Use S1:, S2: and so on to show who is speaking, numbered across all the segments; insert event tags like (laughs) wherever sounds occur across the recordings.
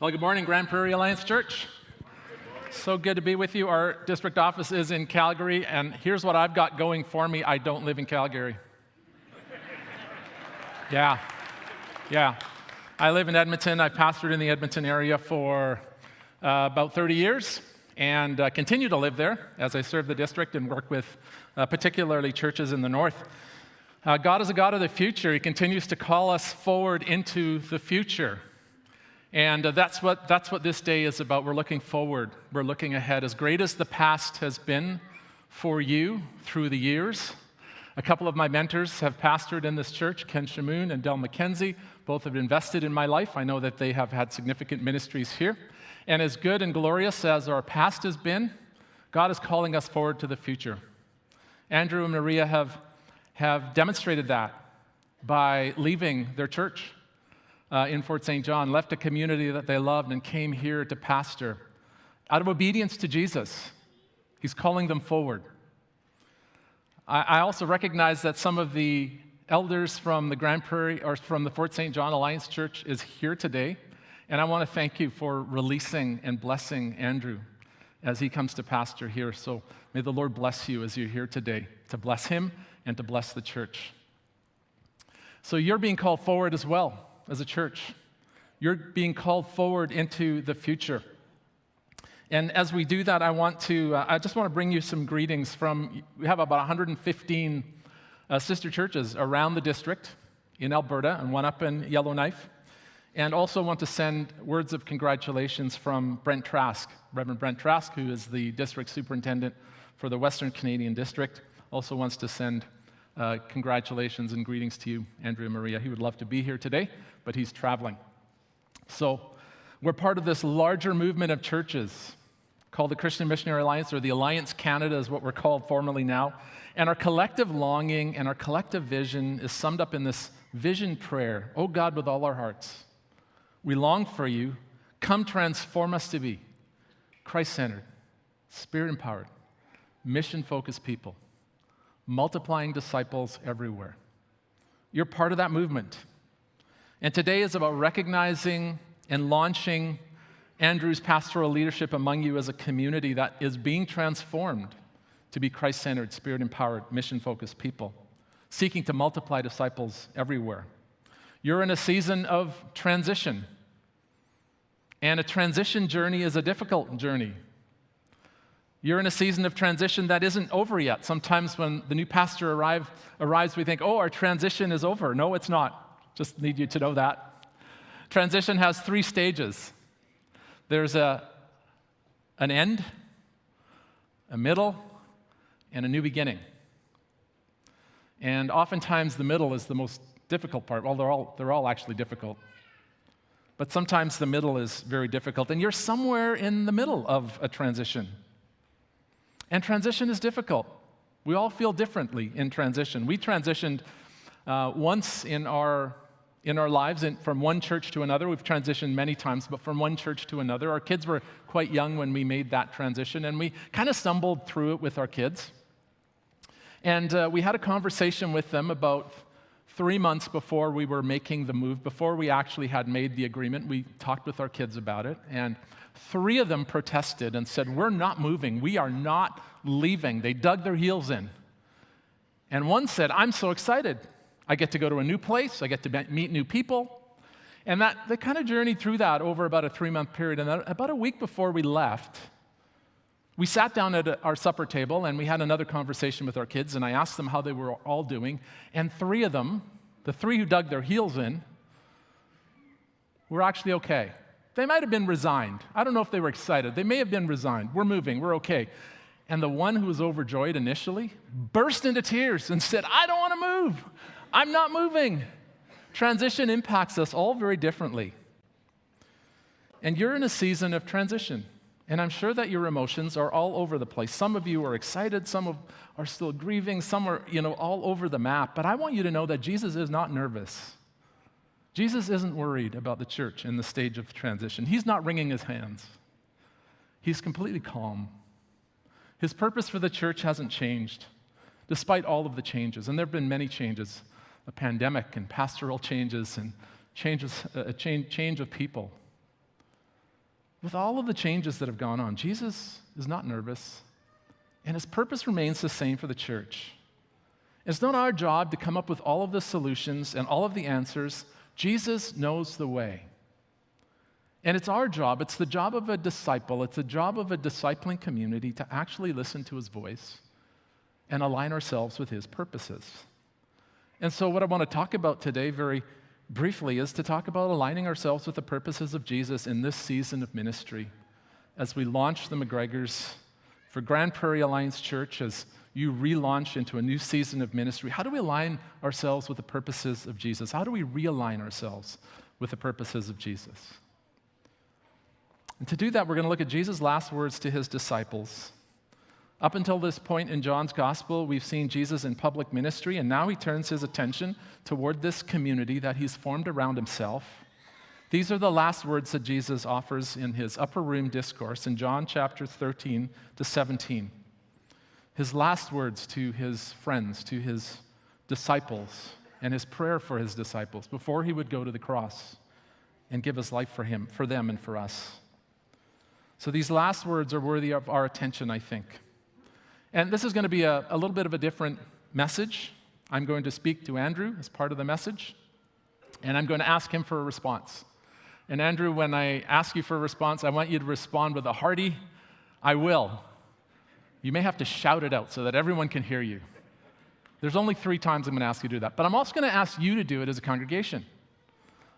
S1: Well, good morning, Grande Prairie Alliance Church. So good to be with you. Our district office is in Calgary, and here's what I've got going for me I don't live in Calgary. Yeah, yeah. I live in Edmonton. I've pastored in the Edmonton area for uh, about 30 years and uh, continue to live there as I serve the district and work with uh, particularly churches in the north. Uh, God is a God of the future. He continues to call us forward into the future. And uh, that's, what, that's what this day is about. We're looking forward, we're looking ahead. As great as the past has been for you through the years, a couple of my mentors have pastored in this church, Ken Shamoon and Del McKenzie. Both have invested in my life. I know that they have had significant ministries here. And as good and glorious as our past has been, God is calling us forward to the future. Andrew and Maria have, have demonstrated that by leaving their church uh, in Fort St. John, left a community that they loved, and came here to pastor. Out of obedience to Jesus, He's calling them forward. I, I also recognize that some of the elders from the Grande Prairie or from the Fort St. John Alliance Church is here today, and I want to thank you for releasing and blessing Andrew as he comes to pastor here. So may the Lord bless you as you're here today to bless him and to bless the church. So you're being called forward as well as a church. You're being called forward into the future. And as we do that, I want to, uh, I just want to bring you some greetings from, we have about 115 uh, sister churches around the district in Alberta and one up in Yellowknife. And also want to send words of congratulations from Brent Trask, Reverend Brent Trask, who is the district superintendent for the Western Canadian District, also wants to send uh, congratulations and greetings to you, Andrea Maria. He would love to be here today, but he's traveling. So, we're part of this larger movement of churches called the Christian Missionary Alliance, or the Alliance Canada is what we're called formally now. And our collective longing and our collective vision is summed up in this vision prayer Oh God, with all our hearts, we long for you. Come transform us to be Christ centered, spirit empowered, mission focused people multiplying disciples everywhere. You're part of that movement. And today is about recognizing and launching Andrew's pastoral leadership among you as a community that is being transformed to be Christ centered, spirit empowered, mission focused people, seeking to multiply disciples everywhere. You're in a season of transition. And a transition journey is a difficult journey. You're in a season of transition that isn't over yet. Sometimes when the new pastor arrive, arrives, we think, oh, our transition is over. No, it's not. Just need you to know that. Transition has three stages there's a, an end, a middle, and a new beginning. And oftentimes the middle is the most difficult part. Well, they're all, they're all actually difficult. But sometimes the middle is very difficult, and you're somewhere in the middle of a transition. And transition is difficult. We all feel differently in transition. We transitioned uh, once in our, in our lives in, from one church to another. We've transitioned many times, but from one church to another. Our kids were quite young when we made that transition, and we kind of stumbled through it with our kids. And uh, we had a conversation with them about three months before we were making the move, before we actually had made the agreement. We talked with our kids about it, and Three of them protested and said, We're not moving. We are not leaving. They dug their heels in. And one said, I'm so excited. I get to go to a new place, I get to meet new people. And that, they kind of journeyed through that over about a three month period. And about a week before we left, we sat down at our supper table and we had another conversation with our kids. And I asked them how they were all doing. And three of them, the three who dug their heels in, were actually okay. They might have been resigned. I don't know if they were excited. They may have been resigned. We're moving, we're okay. And the one who was overjoyed initially burst into tears and said, I don't want to move. I'm not moving. Transition impacts us all very differently. And you're in a season of transition. And I'm sure that your emotions are all over the place. Some of you are excited, some of, are still grieving, some are, you know, all over the map. But I want you to know that Jesus is not nervous. Jesus isn't worried about the church in the stage of transition. He's not wringing his hands, he's completely calm. His purpose for the church hasn't changed, despite all of the changes. And there have been many changes a pandemic and pastoral changes and changes, uh, a change, change of people. with all of the changes that have gone on, Jesus is not nervous, and his purpose remains the same for the church. It's not our job to come up with all of the solutions and all of the answers. Jesus knows the way. And it's our job, it's the job of a disciple, it's the job of a discipling community to actually listen to his voice and align ourselves with his purposes. And so, what I want to talk about today, very briefly, is to talk about aligning ourselves with the purposes of Jesus in this season of ministry as we launch the McGregors for Grande Prairie Alliance Church, as you relaunch into a new season of ministry. How do we align ourselves with the purposes of Jesus? How do we realign ourselves with the purposes of Jesus? And to do that, we're going to look at Jesus' last words to his disciples. Up until this point in John's gospel, we've seen Jesus in public ministry, and now he turns his attention toward this community that he's formed around himself. These are the last words that Jesus offers in his upper room discourse in John chapter 13 to 17. His last words to his friends, to his disciples, and his prayer for his disciples before he would go to the cross and give his life for him, for them and for us. So these last words are worthy of our attention, I think. And this is going to be a, a little bit of a different message. I'm going to speak to Andrew as part of the message, and I'm going to ask him for a response. And Andrew, when I ask you for a response, I want you to respond with a hearty, I will. You may have to shout it out so that everyone can hear you. There's only three times I'm going to ask you to do that, but I'm also going to ask you to do it as a congregation.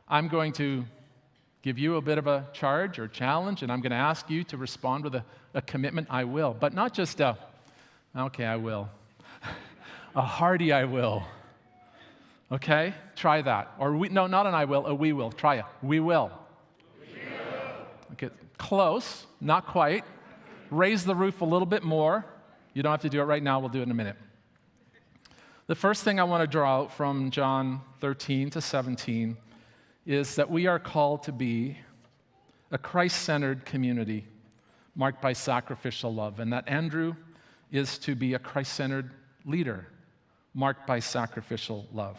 S1: I'm going to give you a bit of a charge or challenge, and I'm going to ask you to respond with a, a commitment, I will, but not just a, Okay, I will. (laughs) a hearty I will. Okay? Try that. Or we, no, not an I will, a we will. Try it. We will. We will. Okay, close, not quite. Raise the roof a little bit more. You don't have to do it right now, we'll do it in a minute. The first thing I want to draw out from John 13 to 17 is that we are called to be a Christ centered community marked by sacrificial love, and that Andrew is to be a Christ centered leader marked by sacrificial love.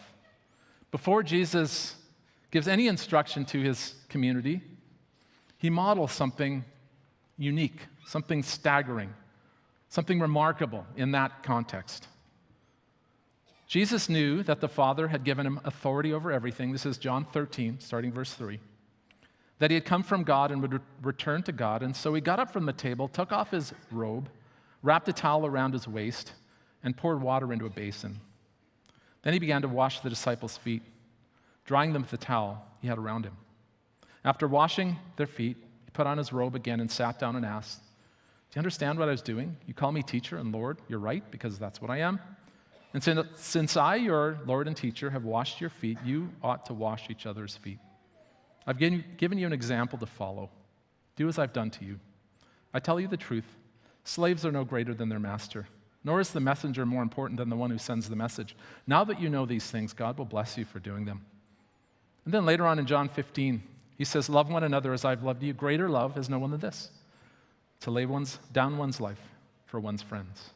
S1: Before Jesus gives any instruction to his community, he models something unique, something staggering, something remarkable in that context. Jesus knew that the Father had given him authority over everything. This is John 13, starting verse 3. That he had come from God and would re- return to God. And so he got up from the table, took off his robe, wrapped a towel around his waist, and poured water into a basin. Then he began to wash the disciples' feet, drying them with the towel he had around him. After washing their feet, he put on his robe again and sat down and asked, Do you understand what I was doing? You call me teacher and Lord. You're right, because that's what I am. And since I, your Lord and teacher, have washed your feet, you ought to wash each other's feet. I've given you an example to follow. Do as I've done to you. I tell you the truth. Slaves are no greater than their master, nor is the messenger more important than the one who sends the message. Now that you know these things, God will bless you for doing them. And then later on in John 15, he says, Love one another as I've loved you. Greater love is no one than this to lay one's, down one's life for one's friends.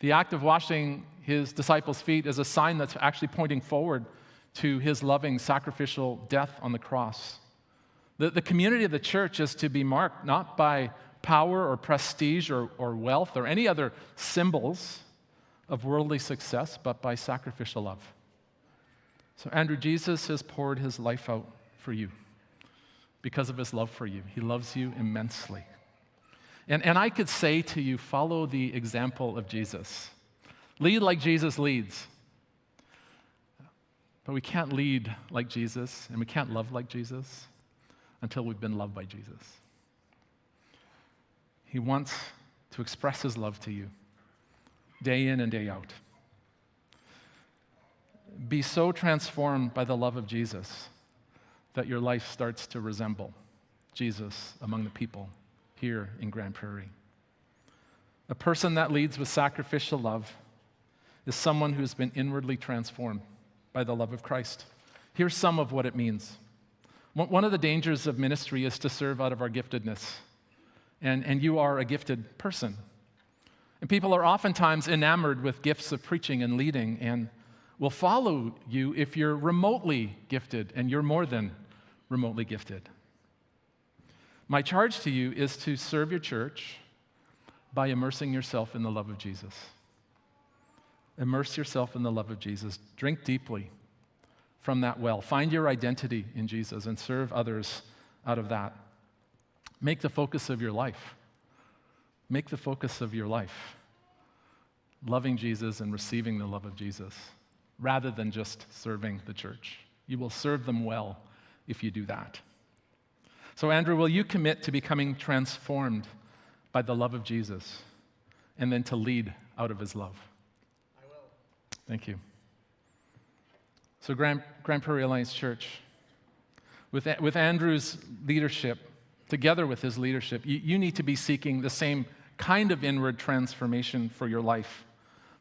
S1: The act of washing his disciples' feet is a sign that's actually pointing forward to his loving sacrificial death on the cross. The, the community of the church is to be marked not by power or prestige or, or wealth or any other symbols of worldly success, but by sacrificial love. So, Andrew, Jesus has poured his life out for you because of his love for you. He loves you immensely. And, and I could say to you, follow the example of Jesus. Lead like Jesus leads. But we can't lead like Jesus, and we can't love like Jesus until we've been loved by Jesus. He wants to express his love to you day in and day out. Be so transformed by the love of Jesus that your life starts to resemble Jesus among the people here in Grande Prairie. A person that leads with sacrificial love is someone who's been inwardly transformed by the love of Christ. Here's some of what it means. One of the dangers of ministry is to serve out of our giftedness and, and you are a gifted person. And people are oftentimes enamored with gifts of preaching and leading and will follow you if you're remotely gifted, and you're more than remotely gifted. My charge to you is to serve your church by immersing yourself in the love of Jesus. Immerse yourself in the love of Jesus. Drink deeply from that well. Find your identity in Jesus and serve others out of that. Make the focus of your life. Make the focus of your life loving Jesus and receiving the love of Jesus rather than just serving the church. You will serve them well if you do that. So, Andrew, will you commit to becoming transformed by the love of Jesus and then to lead out of his love?
S2: I will.
S1: Thank you. So, Grand, Grande Prairie Alliance Church, with, with Andrew's leadership, together with his leadership, you, you need to be seeking the same kind of inward transformation for your life.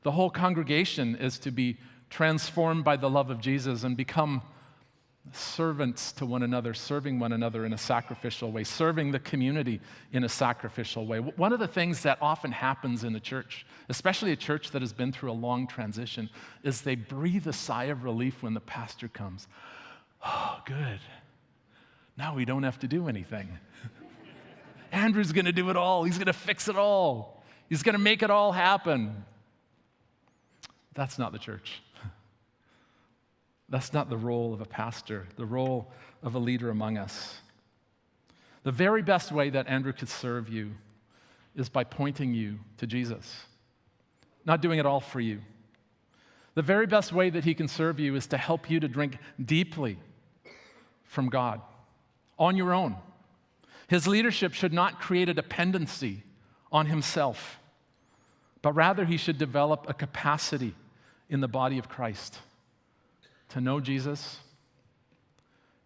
S1: The whole congregation is to be transformed by the love of Jesus and become servants to one another, serving one another in a sacrificial way, serving the community in a sacrificial way. One of the things that often happens in the church, especially a church that has been through a long transition, is they breathe a sigh of relief when the pastor comes. Oh, good. Now we don't have to do anything. Andrew's going to do it all. He's going to fix it all. He's going to make it all happen. That's not the church. That's not the role of a pastor, the role of a leader among us. The very best way that Andrew could serve you is by pointing you to Jesus, not doing it all for you. The very best way that he can serve you is to help you to drink deeply from God on your own. His leadership should not create a dependency on himself, but rather he should develop a capacity in the body of Christ to know Jesus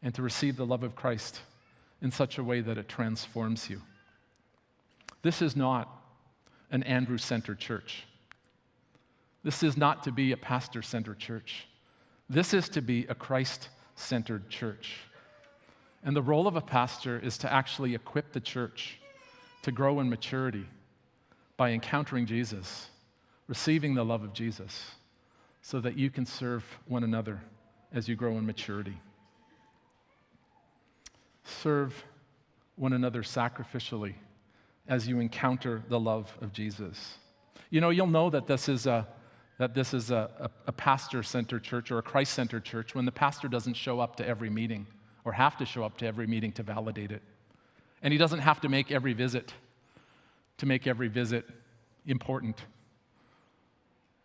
S1: and to receive the love of Christ in such a way that it transforms you. This is not an Andrew centered church. This is not to be a pastor centered church. This is to be a Christ centered church. And the role of a pastor is to actually equip the church to grow in maturity by encountering Jesus, receiving the love of Jesus, so that you can serve one another as you grow in maturity. Serve one another sacrificially as you encounter the love of Jesus. You know, you'll know that this is a, that this is a, a, a pastor centered church or a Christ centered church when the pastor doesn't show up to every meeting or have to show up to every meeting to validate it. And he doesn't have to make every visit to make every visit important.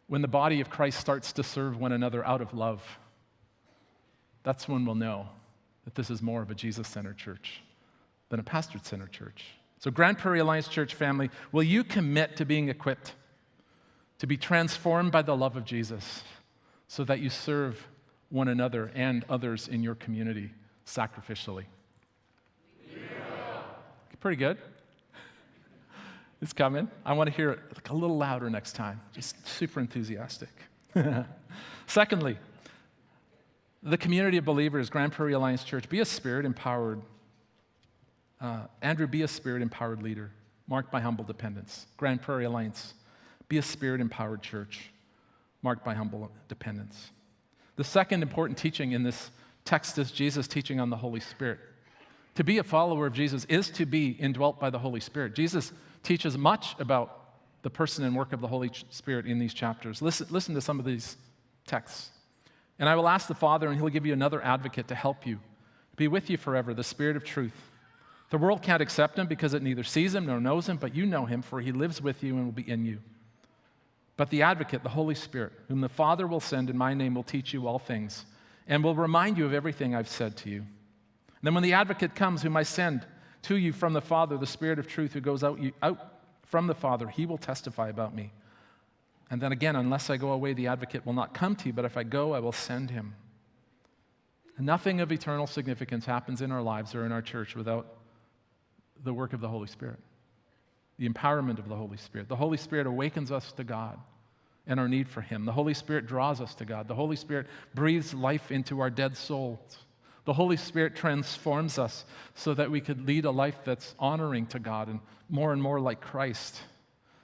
S1: When the body of Christ starts to serve one another out of love, that's when we'll know that this is more of a Jesus centered church than a pastor centered church. So, Grande Prairie Alliance Church family, will you commit to being equipped to be transformed by the love of Jesus so that you serve one another and others in your community sacrificially? Yeah. Pretty good. (laughs) It's coming. I want to hear it a little louder next time. Just super enthusiastic. (laughs) Secondly, the community of believers, Grande Prairie Alliance Church, be a spirit empowered. Uh, Andrew, be a spirit empowered leader, marked by humble dependence. Grande Prairie Alliance, be a spirit empowered church, marked by humble dependence. The second important teaching in this text is Jesus' teaching on the Holy Spirit. To be a follower of Jesus is to be indwelt by the Holy Spirit. Jesus teaches much about the person and work of the Holy Spirit in these chapters. Listen, listen to some of these texts. And I will ask the Father, and he'll give you another advocate to help you, be with you forever, the Spirit of truth. The world can't accept him because it neither sees him nor knows him, but you know him, for he lives with you and will be in you. But the advocate, the Holy Spirit, whom the Father will send in my name, will teach you all things and will remind you of everything I've said to you. And then when the advocate comes, whom I send to you from the Father, the Spirit of truth who goes out, out from the Father, he will testify about me. And then again, unless I go away, the advocate will not come to you, but if I go, I will send him. And nothing of eternal significance happens in our lives or in our church without the work of the Holy Spirit, the empowerment of the Holy Spirit. The Holy Spirit awakens us to God and our need for Him. The Holy Spirit draws us to God. The Holy Spirit breathes life into our dead souls. The Holy Spirit transforms us so that we could lead a life that's honoring to God and more and more like Christ.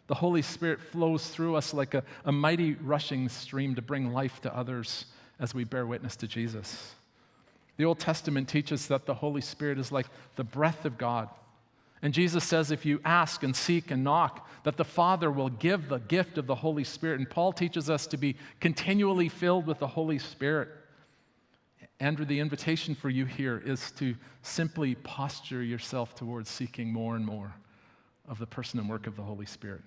S1: The Holy Spirit flows through us like a, a mighty rushing stream to bring life to others as we bear witness to Jesus. The Old Testament teaches that the Holy Spirit is like the breath of God And Jesus says, if you ask and seek and knock, that the Father will give the gift of the Holy Spirit. And Paul teaches us to be continually filled with the Holy Spirit. Andrew, the invitation for you here is to simply posture yourself towards seeking more and more of the person and work of the Holy Spirit,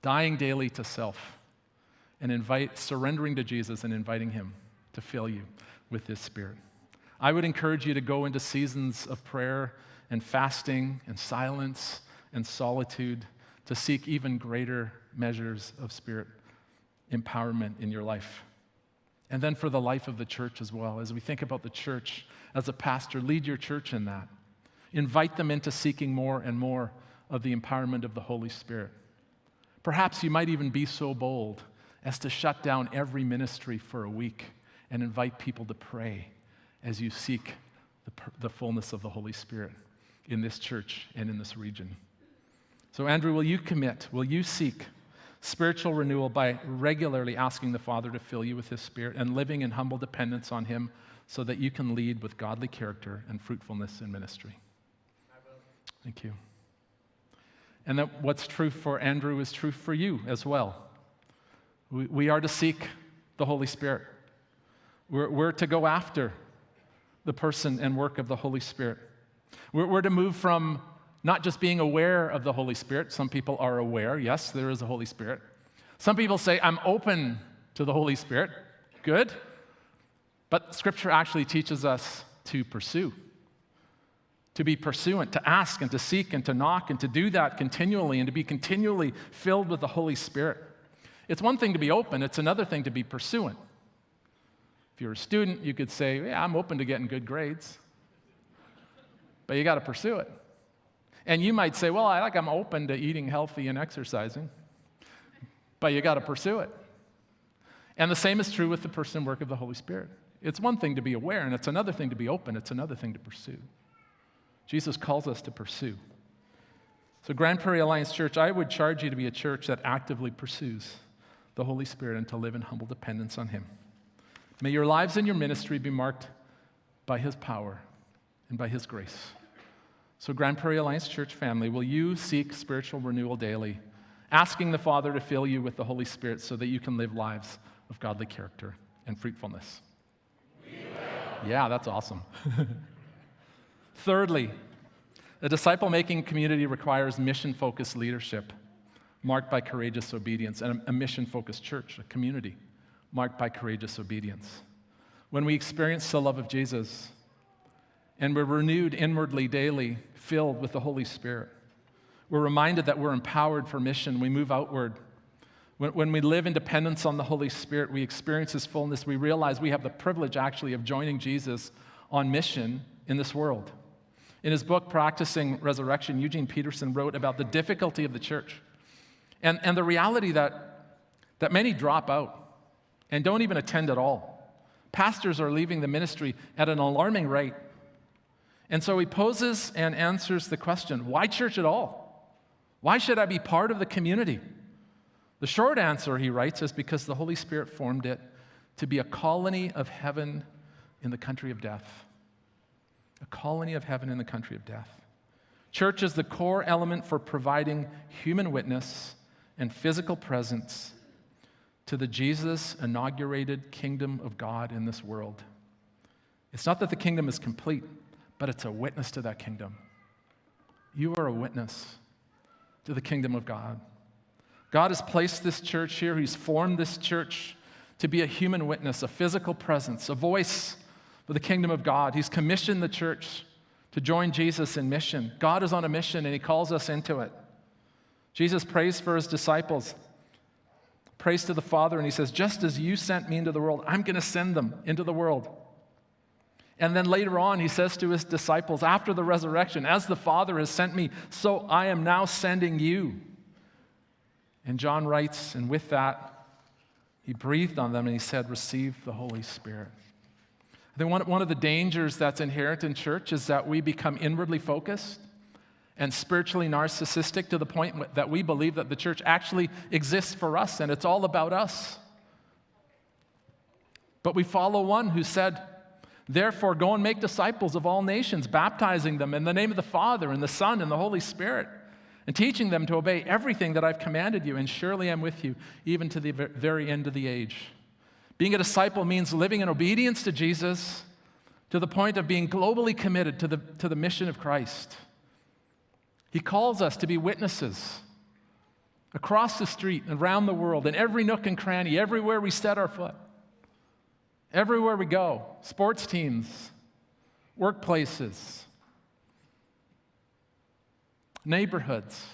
S1: dying daily to self, and invite, surrendering to Jesus and inviting Him to fill you with His Spirit. I would encourage you to go into seasons of prayer and fasting and silence and solitude to seek even greater measures of spirit empowerment in your life. And then for the life of the church as well. As we think about the church, as a pastor, lead your church in that. Invite them into seeking more and more of the empowerment of the Holy Spirit. Perhaps you might even be so bold as to shut down every ministry for a week and invite people to pray as you seek the, the fullness of the Holy Spirit in this church and in this region. So, Andrew, will you commit? Will you seek spiritual renewal by regularly asking the Father to fill you with His Spirit and living in humble dependence on Him so that you can lead with godly character and fruitfulness in ministry? Thank you. And that what's true for Andrew is true for you as well. We, we are to seek the Holy Spirit, we're, we're to go after the person and work of the Holy Spirit. We're, we're to move from not just being aware of the Holy Spirit. Some people are aware, yes, there is a Holy Spirit. Some people say, I'm open to the Holy Spirit. Good. But Scripture actually teaches us to pursue, to be pursuant, to ask and to seek and to knock and to do that continually and to be continually filled with the Holy Spirit. It's one thing to be open, it's another thing to be pursuant. If you're a student, you could say, Yeah, I'm open to getting good grades but you got to pursue it. And you might say, well, I like I'm open to eating healthy and exercising, but you got to pursue it. And the same is true with the person work of the Holy Spirit. It's one thing to be aware, and it's another thing to be open, it's another thing to pursue. Jesus calls us to pursue. So, Grande Prairie Alliance Church, I would charge you to be a church that actively pursues the Holy Spirit and to live in humble dependence on Him. May your lives and your ministry be marked by His power and by His grace. So, Grande Prairie Alliance Church family, will you seek spiritual renewal daily, asking the Father to fill you with the Holy Spirit so that you can live lives of godly character and fruitfulness? Yeah, that's awesome. (laughs) Thirdly, a disciple making community requires mission focused leadership marked by courageous obedience, and a mission focused church, a community marked by courageous obedience. When we experience the love of Jesus, and we're renewed inwardly daily, filled with the Holy Spirit. We're reminded that we're empowered for mission. We move outward. When, when, we live in dependence on the Holy Spirit, we experience His fullness. We realize we have the privilege, actually, of joining Jesus on mission in this world. In his book, Practicing Resurrection, Eugene Peterson wrote about the difficulty of the church and, and the reality that, that many drop out and don't even attend at all. Pastors are leaving the ministry at an alarming rate. And so he poses and answers the question why church at all? Why should I be part of the community? The short answer, he writes, is because the Holy Spirit formed it to be a colony of heaven in the country of death. A colony of heaven in the country of death. Church is the core element for providing human witness and physical presence to the Jesus inaugurated kingdom of God in this world. It's not that the kingdom is complete, but it's a witness to that kingdom. You are a witness to the kingdom of God. God has placed this church here, He's formed this church to be a human witness, a physical presence, a voice for the kingdom of God. He's commissioned the church to join Jesus in mission. God is on a mission and He calls us into it. Jesus prays for His disciples, prays to the Father, and He says, Just as you sent me into the world, I'm going to send them into the world. And then later on, he says to his disciples after the resurrection, As the Father has sent me, so I am now sending you. And John writes, and with that, he breathed on them and he said, Receive the Holy Spirit. I think one, one of the dangers that's inherent in church is that we become inwardly focused and spiritually narcissistic to the point that we believe that the church actually exists for us and it's all about us. But we follow one who said, Therefore, go and make disciples of all nations, baptizing them in the name of the Father, and the Son, and the Holy Spirit, and teaching them to obey everything that I've commanded you. And surely I'm with you, even to the very end of the age. Being a disciple means living in obedience to Jesus to the point of being globally committed to the, to the mission of Christ. He calls us to be witnesses across the street, around the world, in every nook and cranny, everywhere we set our foot. Everywhere we go, sports teams, workplaces, neighborhoods,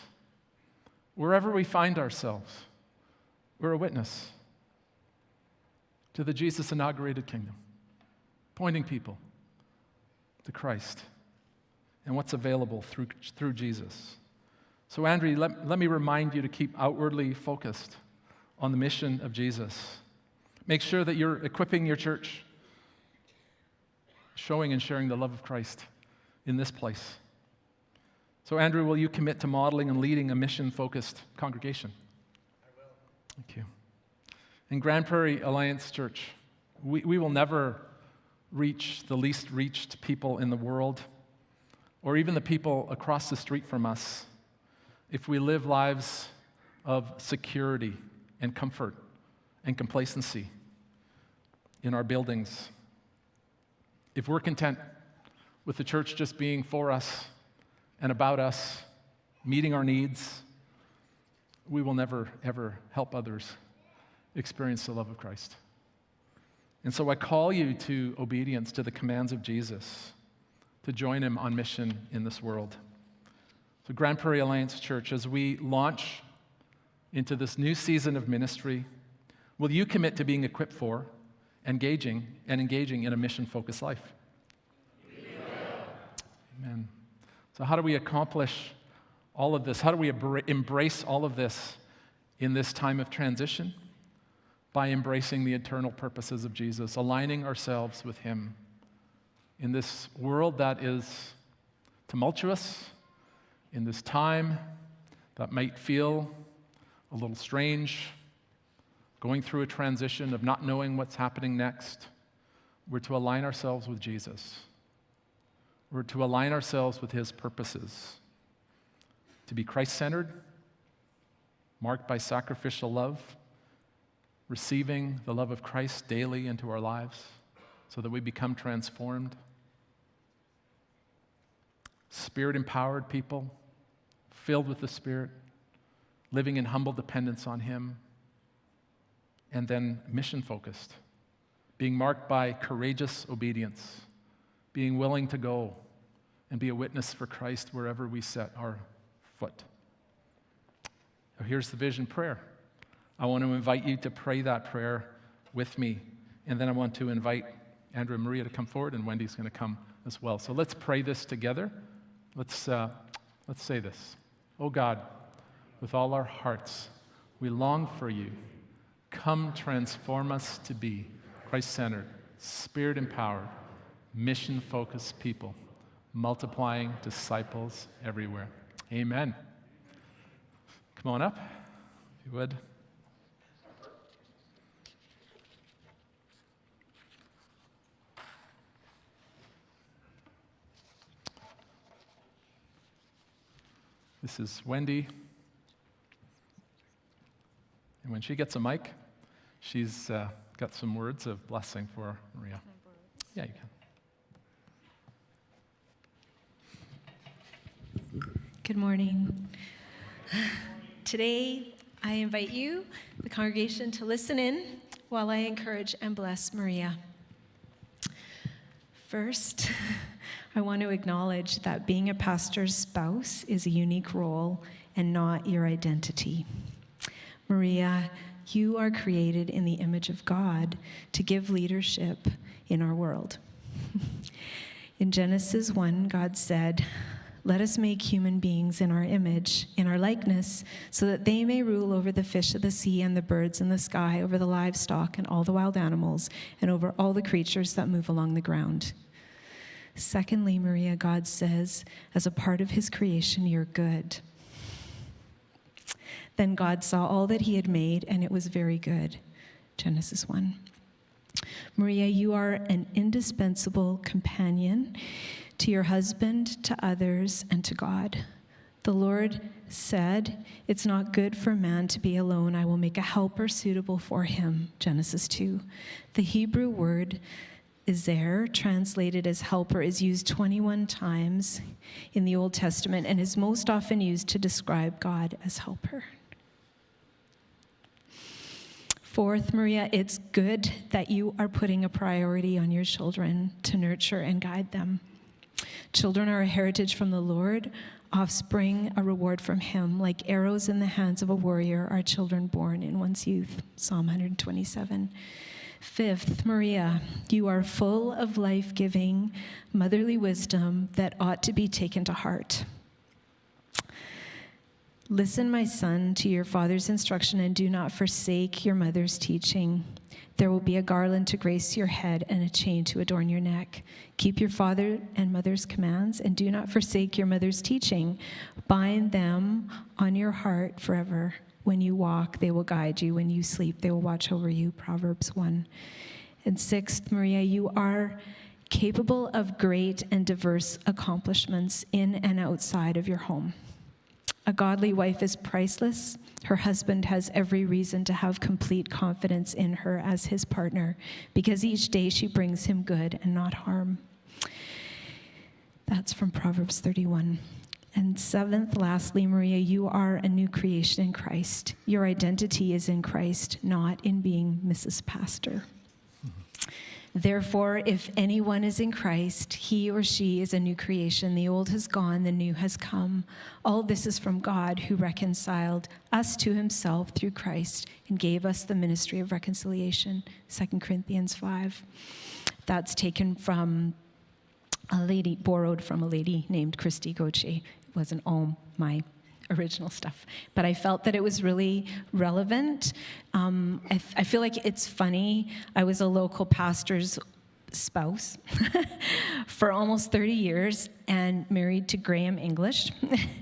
S1: wherever we find ourselves, we're a witness to the Jesus inaugurated kingdom, pointing people to Christ and what's available through, through Jesus. So, Andrew, let, let me remind you to keep outwardly focused on the mission of Jesus. Make sure that you're equipping your church, showing and sharing the love of Christ in this place. So, Andrew, will you commit to modeling and leading a mission focused congregation?
S2: I will.
S1: Thank you. In Grande Prairie Alliance Church, we, we will never reach the least reached people in the world or even the people across the street from us if we live lives of security and comfort and complacency in our buildings. If we're content with the church just being for us and about us, meeting our needs, we will never, ever help others experience the love of Christ. And so I call you to obedience to the commands of Jesus, to join him on mission in this world. So, Grande Prairie Alliance Church, as we launch into this new season of ministry, Will you commit to being equipped for, engaging, and engaging in a mission focused life? Amen. So, how do we accomplish all of this? How do we embrace all of this in this time of transition? By embracing the eternal purposes of Jesus, aligning ourselves with Him in this world that is tumultuous, in this time that might feel a little strange going through a transition of not knowing what's happening next, we're to align ourselves with Jesus. We're to align ourselves with his purposes, to be Christ centered, marked by sacrificial love, receiving the love of Christ daily into our lives so that we become transformed. Spirit empowered people, filled with the Spirit, living in humble dependence on Him and then mission focused, being marked by courageous obedience, being willing to go and be a witness for Christ wherever we set our foot. Now, here's the vision prayer. I want to invite you to pray that prayer with me, and then I want to invite Andrew and Maria to come forward, and Wendy's going to come as well. So let's pray this together. Let's, uh, let's say this. Oh God, with all our hearts, we long for you Come transform us to be Christ centered, spirit empowered, mission focused people, multiplying disciples everywhere. Amen. Come on up, if you would. This is Wendy. And when she gets a mic, She's uh, got some words of blessing for Maria. Yeah, you
S3: can. Good morning. Today, I invite you, the congregation, to listen in while I encourage and bless Maria. First, I want to acknowledge that being a pastor's spouse is a unique role and not your identity. Maria you are created in the image of God to give leadership in our world. (laughs) in Genesis 1, God said, Let us make human beings in our image, in our likeness, so that they may rule over the fish of the sea and the birds in the sky, over the livestock and all the wild animals, and over all the creatures that move along the ground. Secondly, Maria, God says, as a part of his creation, you're good. Then God saw all that he had made, and it was very good. Genesis 1. Maria, you are an indispensable companion to your husband, to others, and to God. The Lord said, It's not good for man to be alone. I will make a helper suitable for him. Genesis 2. The Hebrew word Ezer, translated as helper, is used 21 times in the Old Testament and is most often used to describe God as helper. Fourth, Maria, it's good that you are putting a priority on your children to nurture and guide them. Children are a heritage from the Lord, offspring a reward from Him. Like arrows in the hands of a warrior are children born in one's youth. Psalm 127. Fifth, Maria, you are full of life giving, motherly wisdom that ought to be taken to heart. Listen, my son, to your father's instruction and do not forsake your mother's teaching. There will be a garland to grace your head and a chain to adorn your neck. Keep your father and mother's commands and do not forsake your mother's teaching. Bind them on your heart forever. When you walk, they will guide you. When you sleep, they will watch over you. Proverbs 1. And sixth, Maria, you are capable of great and diverse accomplishments in and outside of your home. A godly wife is priceless. Her husband has every reason to have complete confidence in her as his partner because each day she brings him good and not harm. That's from Proverbs 31. And seventh, lastly, Maria, you are a new creation in Christ. Your identity is in Christ, not in being Mrs. Pastor. Therefore, if anyone is in Christ, he or she is a new creation. The old has gone, the new has come. All this is from God who reconciled us to himself through Christ and gave us the ministry of reconciliation. 2 Corinthians 5. That's taken from a lady, borrowed from a lady named Christy Gauthier. Wasn't all my original stuff. But I felt that it was really relevant. Um, I, I feel like it's funny. I was a local pastor's spouse (laughs) for almost 30 years and married to Graham English.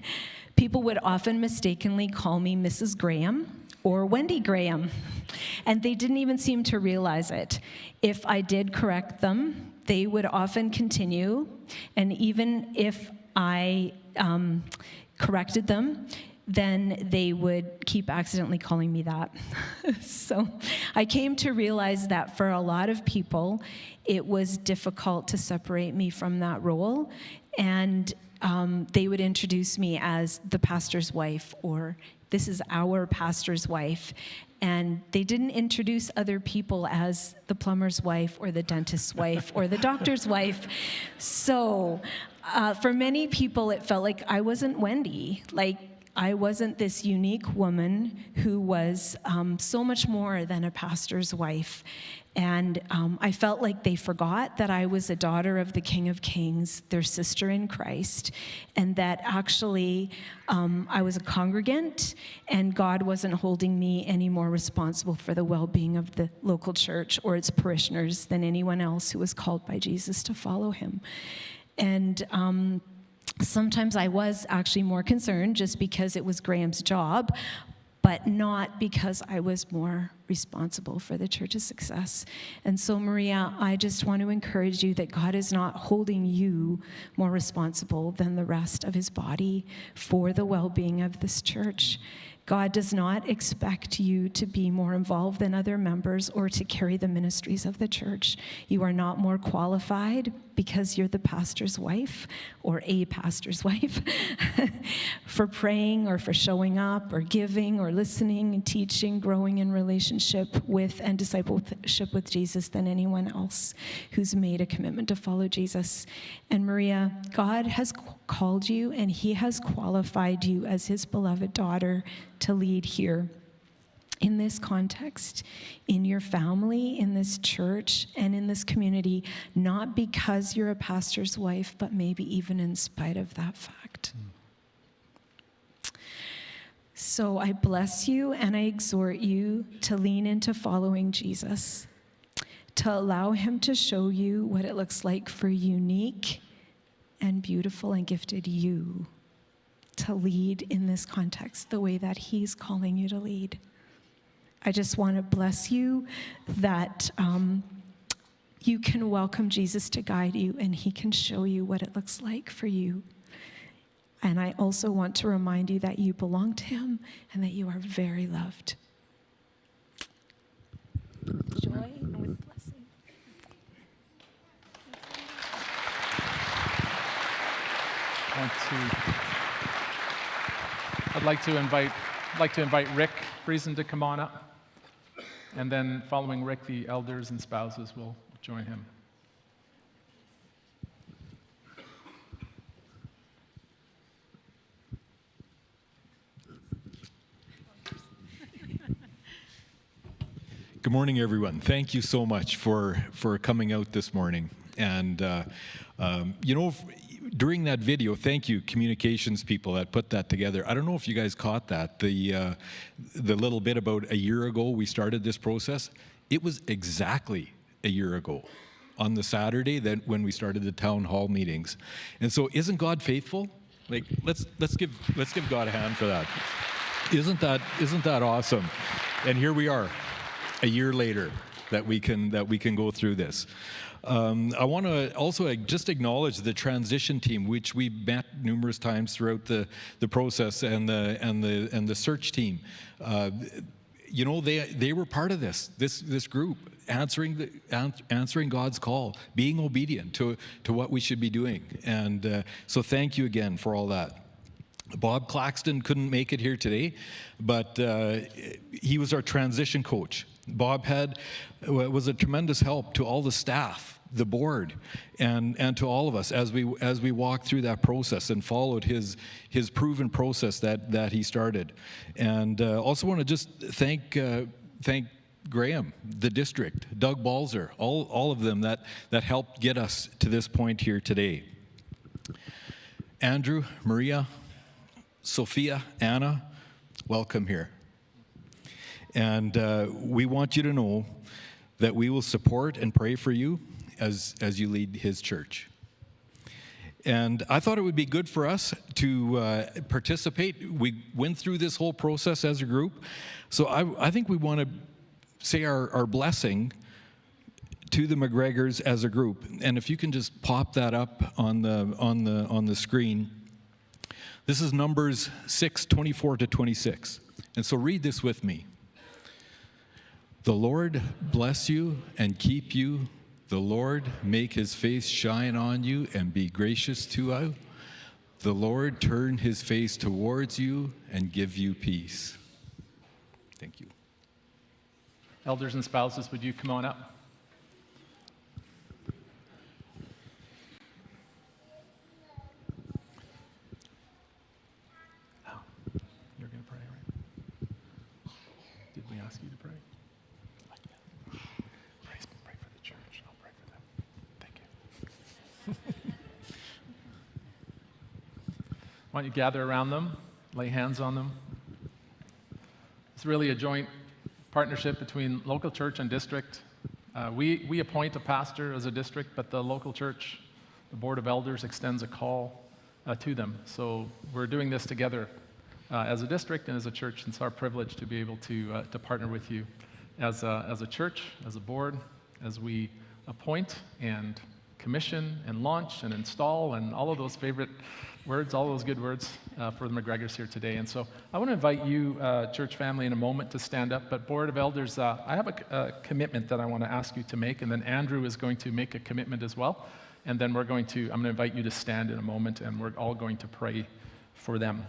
S3: (laughs) People would often mistakenly call me Mrs. Graham or Wendy Graham, and they didn't even seem to realize it. If I did correct them, they would often continue, and even if I um, corrected them, then they would keep accidentally calling me that. (laughs) so I came to realize that for a lot of people, it was difficult to separate me from that role. And um, they would introduce me as the pastor's wife or this is our pastor's wife. And they didn't introduce other people as the plumber's wife or the dentist's wife or the doctor's wife. So uh, for many people, it felt like I wasn't Wendy. Like I wasn't this unique woman who was um, so much more than a pastor's wife. And um, I felt like they forgot that I was a daughter of the King of Kings, their sister in Christ, and that actually um, I was a congregant and God wasn't holding me any more responsible for the well being of the local church or its parishioners than anyone else who was called by Jesus to follow him. And um, sometimes I was actually more concerned just because it was Graham's job, but not because I was more responsible for the church's success. And so, Maria, I just want to encourage you that God is not holding you more responsible than the rest of his body for the well being of this church. God does not expect you to be more involved than other members or to carry the ministries of the church. You are not more qualified because you're the pastor's wife or a pastor's (laughs) wife (laughs) for praying or for showing up or giving or listening and teaching, growing in relationship with and discipleship with Jesus than anyone else who's made a commitment to follow Jesus. And Maria, God has called you and He has qualified you as His beloved daughter to lead here in this context, in your family, in this church, and in this community, not because you're a pastor's wife, but maybe even in spite of that fact. Mm. So I bless you and I exhort you to lean into following Jesus, to allow him to show you what it looks like for unique and beautiful and gifted you to lead in this context the way that he's calling you to lead. I just want to bless you that um, you can welcome Jesus to guide you, and he can show you what it looks like for you. And I also want to remind you that you belong to him and that you are very loved. Joy and with blessing.
S1: I'd like to invite, like to invite Rick Friesen to come on up. And then following Rick, the elders and spouses will join him.
S2: Good morning, everyone. Thank you so much for, for coming out this morning. And, uh, um, you know, during that video, thank you, communications people that put that together. I don't know if you guys caught that. The, uh, the little bit about a year ago we started this process, it was exactly a year ago on the Saturday that when we started the town hall meetings. And so isn't God faithful? Like let's let's give let's give God a hand for that. Isn't that isn't that awesome? And here we are, a year later, that we can that we can go through this. Um, I want to also just acknowledge the transition team, which we met numerous times throughout the, the process, and the and the and the search team. Uh, you know, they they were part of this this this group, answering the answering God's call, being obedient to to what we should be doing, and uh, so thank you again for all that. Bob Claxton couldn't make it here today, but uh, he was our transition coach. Bob had was a tremendous help to all the staff, the board, and and to all of us as we as we walked through that process and followed his his proven process that that he started. And uh, also want to just thank uh, thank Graham, the district, Doug Balzer, all all of them that that helped get us to this point here today. Andrew, Maria, Sophia, Anna, welcome here. And uh, we want you to know that we will support and pray for you as, as you lead his church. And I thought it would be good for us to uh, participate. We went through this whole process as a group. So I, I think we want to say our, our blessing to the McGregors as a group. And if you can just pop that up on the, on the, on the screen. This is Numbers 6 24 to 26. And so read this with me. The Lord bless you and keep you. The Lord make his face shine on you and be gracious to you. The Lord turn his face towards you and give you peace. Thank you.
S1: Elders and spouses, would you come on up? Oh, You're going to pray, right? Did we ask you to pray? Pray, pray for the church. I'll pray for them. Thank you. Don't you gather around them, lay hands on them? It's really a joint partnership between local church and district. Uh, we, we appoint a pastor as a district, but the local church, the Board of Elders, extends a call uh, to them. So we're doing this together uh, as a district and as a church. It's our privilege to be able to, uh, to partner with you as a, as a church, as a board, as we appoint and commission and launch and install and all of those favorite words, all those good words uh, for the McGregors here today. And so I want to invite you, uh, church family, in a moment to stand up. But Board of Elders, uh, I have a, a commitment that I want to ask you to make, and then Andrew is going to make a commitment as well. And then we're going to, I'm going to invite you to stand in a moment, and we're all going to pray for them.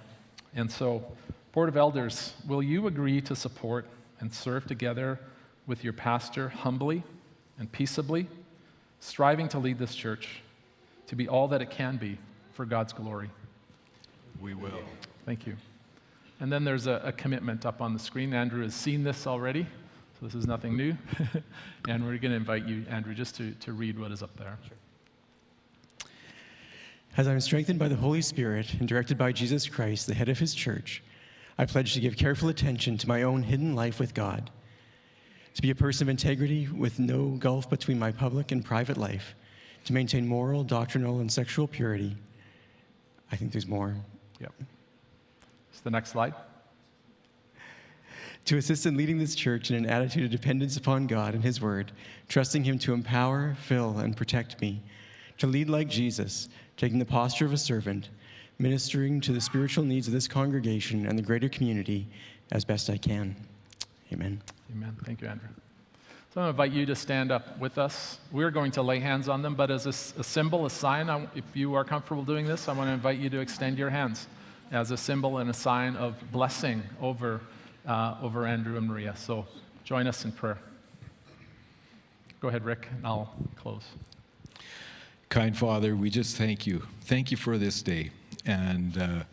S1: And so, Board of Elders, will you agree to support and serve together with your pastor humbly and peaceably, striving to lead this church to be all that it can be for God's glory?
S2: We will.
S1: Thank you. And then there's a, a commitment up on the screen. Andrew has seen this already, so this is nothing new. (laughs) and we're going to invite you, Andrew, just to, to read what is up there.
S4: As I am strengthened by the Holy Spirit and directed by Jesus Christ, the head of his church, I pledge to give careful attention to my own hidden life with God, to be a person of integrity with no gulf between my public and private life, to maintain moral, doctrinal, and sexual purity. I think there's more.
S1: Yep. It's the next slide.
S4: to assist in leading this church in an attitude of dependence upon God and His Word, trusting Him to empower, fill, and protect me, to lead like Jesus, taking the posture of a servant, ministering to the spiritual needs of this congregation and the greater community as best I can. Amen.
S1: Amen. Thank you, Andrew. So I'm going to invite you to stand up with us. We're going to lay hands on them, but as a symbol, a sign, I, if you are comfortable doing this, I want to invite you to extend your hands as a symbol and a sign of blessing over, uh, over Andrew and Maria. So join us in prayer. Go ahead, Rick, and I'll close.
S2: Kind Father, we just thank you. Thank you for this day. And uh,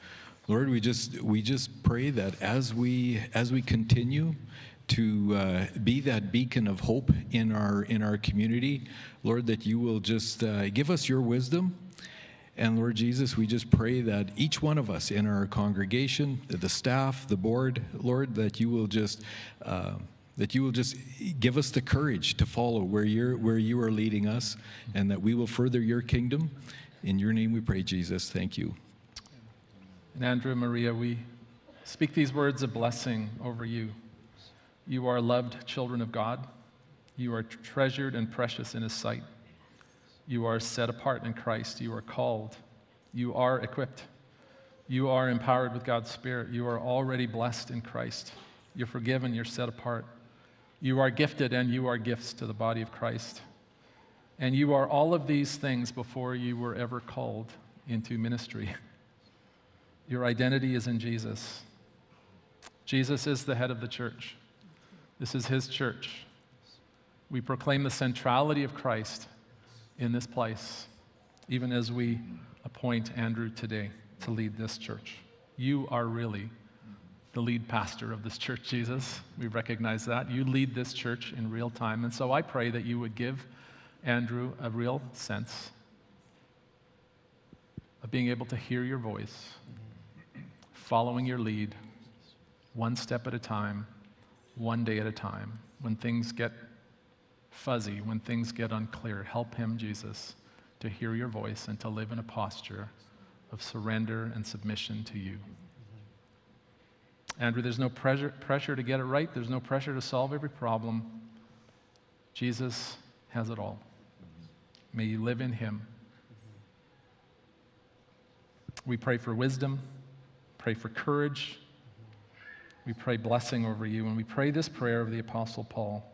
S2: Lord, we just we just pray that as we as we continue to uh, be that beacon of hope in our in our community, Lord, that you will just uh, give us your wisdom. And Lord Jesus, we just pray that each one of us in our congregation, the staff, the board, Lord, that you will just uh, that you will just give us the courage to follow where you're where you are leading us, and that we will further your kingdom. In your name, we pray, Jesus. Thank you.
S1: And Andrew and Maria, we speak these words of blessing over you. You are loved children of God. You are treasured and precious in His sight. You are set apart in Christ. You are called. You are equipped. You are empowered with God's Spirit. You are already blessed in Christ. You're forgiven. You're set apart. You are gifted, and you are gifts to the body of Christ. And you are all of these things before you were ever called into ministry. (laughs) Your identity is in Jesus. Jesus is the head of the church. This is his church. We proclaim the centrality of Christ in this place, even as we appoint Andrew today to lead this church. You are really the lead pastor of this church, Jesus. We recognize that. You lead this church in real time. And so I pray that you would give Andrew a real sense of being able to hear your voice, following your lead, one step at a time, one day at a time. When things get fuzzy, when things get unclear, help him, Jesus, to hear your voice and to live in a posture of surrender and submission to you. Andrew, there's no pressure, pressure to get it right, there's no pressure to solve every problem. Jesus has it all. May you live in him. We pray for wisdom, pray for courage. We pray blessing over you, and we pray this prayer of the Apostle Paul.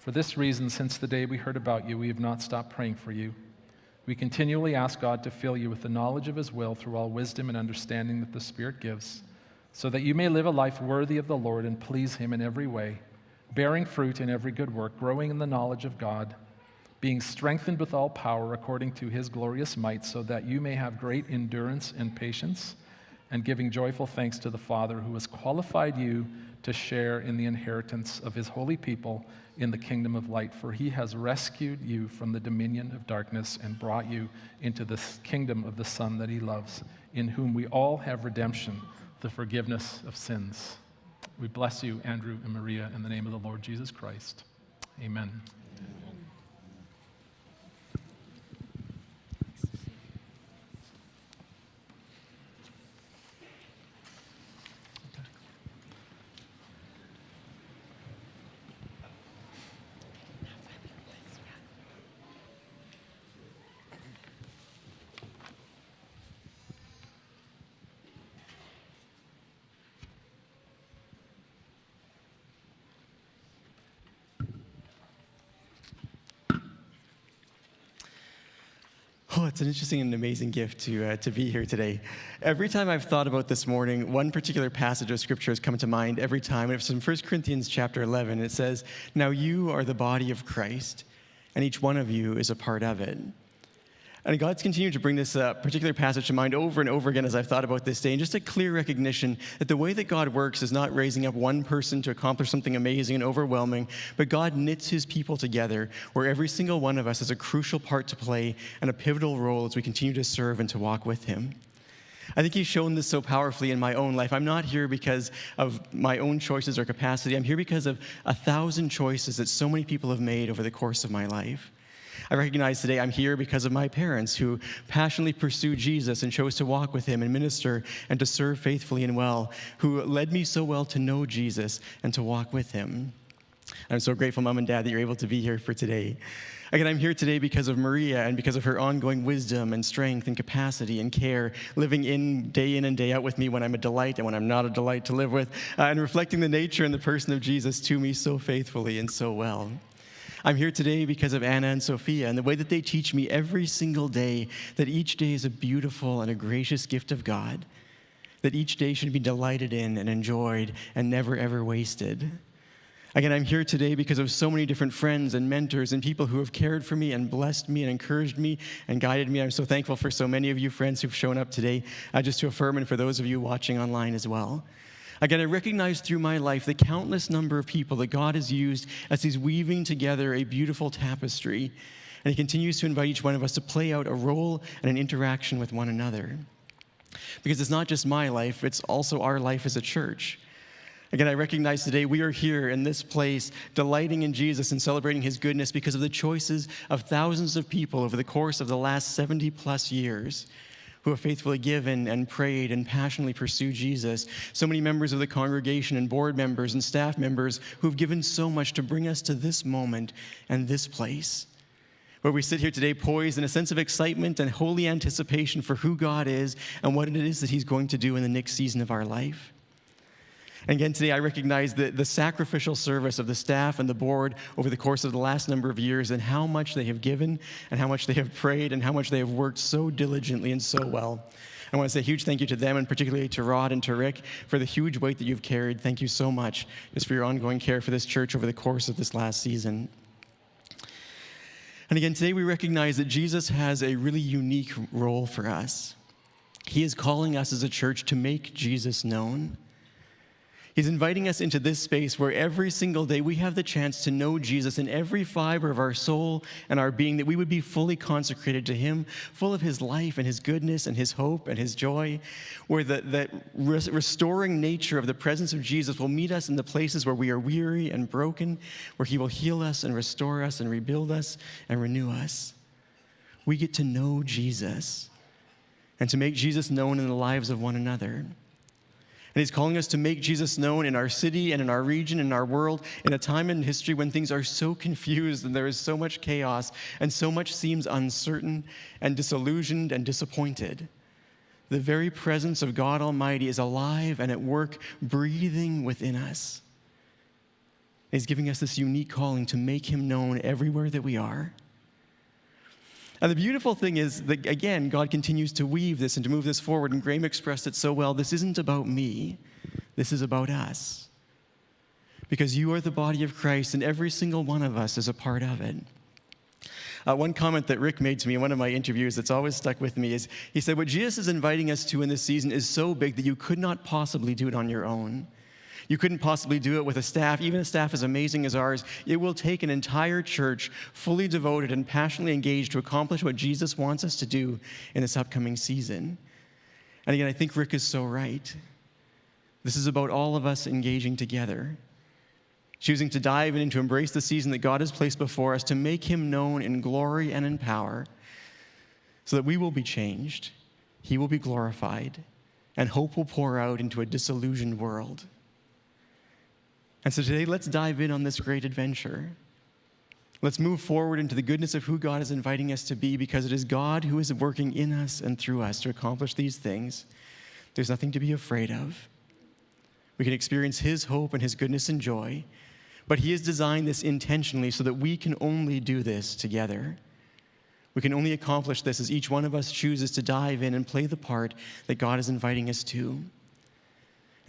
S1: For this reason, since the day we heard about you, we have not stopped praying for you. We continually ask God to fill you with the knowledge of His will through all wisdom and understanding that the Spirit gives, so that you may live a life worthy of the Lord and please Him in every way, bearing fruit in every good work, growing in the knowledge of God, being strengthened with all power according to His glorious might, so that you may have great endurance and patience, and giving joyful thanks to the Father who has qualified you to share in the inheritance of His holy people in the kingdom of light, for he has rescued you from the dominion of darkness and brought you into the kingdom of the Son that he loves, in whom we all have redemption, the forgiveness of sins. We bless you, Andrew and Maria, in the name of the Lord Jesus Christ. Amen.
S4: It's an interesting and amazing gift to, uh, to be here today. Every time I've thought about this morning, one particular passage of scripture has come to mind every time. It's from 1 Corinthians chapter 11. It says, Now you are the body of Christ, and each one of you is a part of it. And God's continued to bring this uh, particular passage to mind over and over again as I've thought about this day, and just a clear recognition that the way that God works is not raising up one person to accomplish something amazing and overwhelming, but God knits his people together where every single one of us has a crucial part to play and a pivotal role as we continue to serve and to walk with him. I think he's shown this so powerfully in my own life. I'm not here because of my own choices or capacity. I'm here because of a thousand choices that so many people have made over the course of my life. I recognize today I'm here because of my parents who passionately pursued Jesus and chose to walk with him and minister and to serve faithfully and well, who led me so well to know Jesus and to walk with him. I'm so grateful, Mom and Dad, that you're able to be here for today. Again, I'm here today because of Maria and because of her ongoing wisdom and strength and capacity and care, living in day in and day out with me when I'm a delight and when I'm not a delight to live with, uh, and reflecting the nature and the person of Jesus to me so faithfully and so well. I'm here today because of Anna and Sophia and the way that they teach me every single day that each day is a beautiful and a gracious gift of God, that each day should be delighted in and enjoyed and never ever wasted. Again, I'm here today because of so many different friends and mentors and people who have cared for me and blessed me and encouraged me and guided me. I'm so thankful for so many of you friends who've shown up today uh, just to affirm and for those of you watching online as well. Again, I recognize through my life the countless number of people that God has used as He's weaving together a beautiful tapestry. And He continues to invite each one of us to play out a role and an interaction with one another. Because it's not just my life, it's also our life as a church. Again, I recognize today we are here in this place, delighting in Jesus and celebrating his goodness because of the choices of thousands of people over the course of the last 70 plus years who have faithfully given and prayed and passionately pursued Jesus. So many members of the congregation and board members and staff members who have given so much to bring us to this moment and this place. Where we sit here today poised in a sense of excitement and holy anticipation for who God is and what it is that He's going to do in the next season of our life. And again, today I recognize the, the sacrificial service of the staff and the board over the course of the last number of years and how much they have given and how much they have prayed and how much they have worked so diligently and so well. I want to say a huge thank you to them and particularly to Rod and to Rick for the huge weight that you've carried. Thank you so much just for your ongoing care for this church over the course of this last season. And again, today we recognize that Jesus has a really unique role for us. He is calling us as a church to make Jesus known. He's inviting us into this space where every single day we have the chance to know Jesus in every fiber of our soul and our being, that we would be fully consecrated to Him, full of His life and His goodness and His hope and His joy, where the, the restoring nature of the presence of Jesus will meet us in the places where we are weary and broken, where He will heal us and restore us and rebuild us and renew us. We get to know Jesus and to make Jesus known in the lives of one another. And he's calling us to make Jesus known in our city and in our region, in our world, in a time in history when things are so confused and there is so much chaos and so much seems uncertain and disillusioned and disappointed. The very presence of God Almighty is alive and at work, breathing within us. He's giving us this unique calling to make him known everywhere that we are. And the beautiful thing is that, again, God continues to weave this and to move this forward. And Graham expressed it so well this isn't about me, this is about us. Because you are the body of Christ, and every single one of us is a part of it. Uh, one comment that Rick made to me in one of my interviews that's always stuck with me is he said, What Jesus is inviting us to in this season is so big that you could not possibly do it on your own. You couldn't possibly do it with a staff, even a staff as amazing as ours. It will take an entire church fully devoted and passionately engaged to accomplish what Jesus wants us to do in this upcoming season. And again, I think Rick is so right. This is about all of us engaging together, choosing to dive in and to embrace the season that God has placed before us, to make Him known in glory and in power, so that we will be changed, He will be glorified, and hope will pour out into a disillusioned world. And so today, let's dive in on this great adventure. Let's move forward into the goodness of who God is inviting us to be because it is God who is working in us and through us to accomplish these things. There's nothing to be afraid of. We can experience His hope and His goodness and joy, but He has designed this intentionally so that we can only do this together. We can only accomplish this as each one of us chooses to dive in and play the part that God is inviting us to.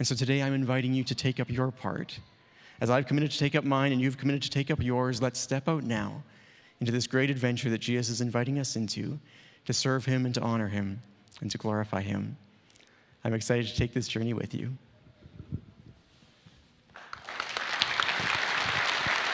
S4: And so today I'm inviting you to take up your part as I've committed to take up mine and you've committed to take up yours, let's step out now into this great adventure that Jesus is inviting us into to serve him and to honor him and to glorify him. I'm excited to take this journey with you.